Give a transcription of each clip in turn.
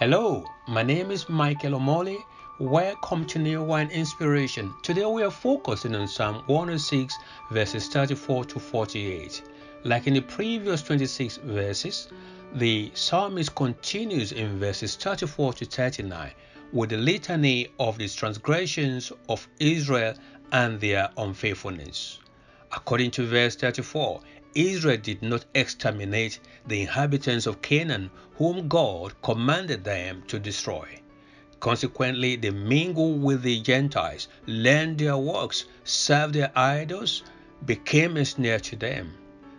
Hello, my name is Michael Omoli. Welcome to New Wine Inspiration. Today we are focusing on Psalm 106, verses 34 to 48. Like in the previous 26 verses, the psalmist continues in verses 34 to 39 with the litany of the transgressions of Israel and their unfaithfulness. According to verse 34, Israel did not exterminate the inhabitants of Canaan, whom God commanded them to destroy. Consequently, they mingled with the Gentiles, learned their works, served their idols, became a snare to them.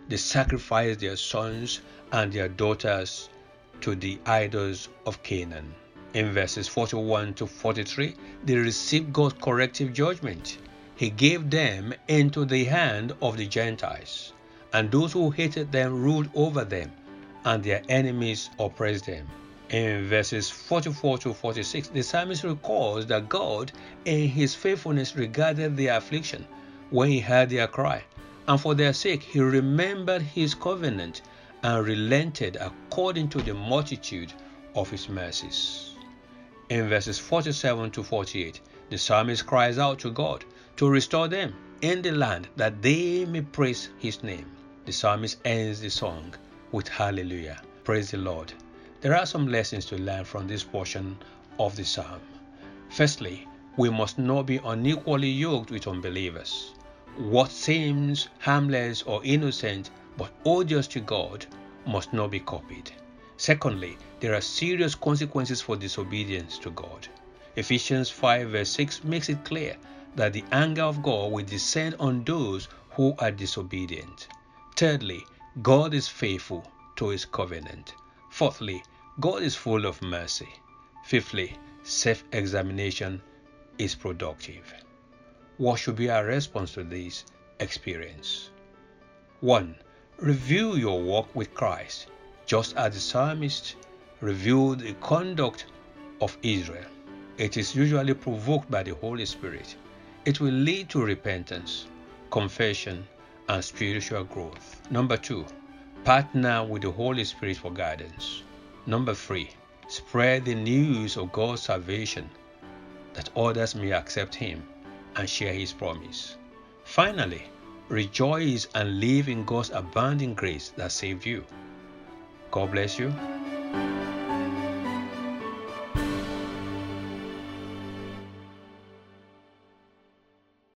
They sacrificed their sons and their daughters to the idols of Canaan. In verses 41 to 43, they received God's corrective judgment. He gave them into the hand of the Gentiles and those who hated them ruled over them, and their enemies oppressed them. In verses 44 to 46, the psalmist recalls that God, in his faithfulness, regarded their affliction when he heard their cry, and for their sake he remembered his covenant and relented according to the multitude of his mercies. In verses 47 to 48, the psalmist cries out to God to restore them in the land that they may praise his name. The psalmist ends the song with Hallelujah. Praise the Lord. There are some lessons to learn from this portion of the psalm. Firstly, we must not be unequally yoked with unbelievers. What seems harmless or innocent but odious to God must not be copied. Secondly, there are serious consequences for disobedience to God. Ephesians 5 verse 6 makes it clear that the anger of God will descend on those who are disobedient. Thirdly, God is faithful to his covenant. Fourthly, God is full of mercy. Fifthly, self examination is productive. What should be our response to this experience? 1. Review your walk with Christ, just as the psalmist reviewed the conduct of Israel. It is usually provoked by the Holy Spirit. It will lead to repentance, confession, and spiritual growth. Number two, partner with the Holy Spirit for guidance. Number three, spread the news of God's salvation that others may accept Him and share His promise. Finally, rejoice and live in God's abounding grace that saved you. God bless you.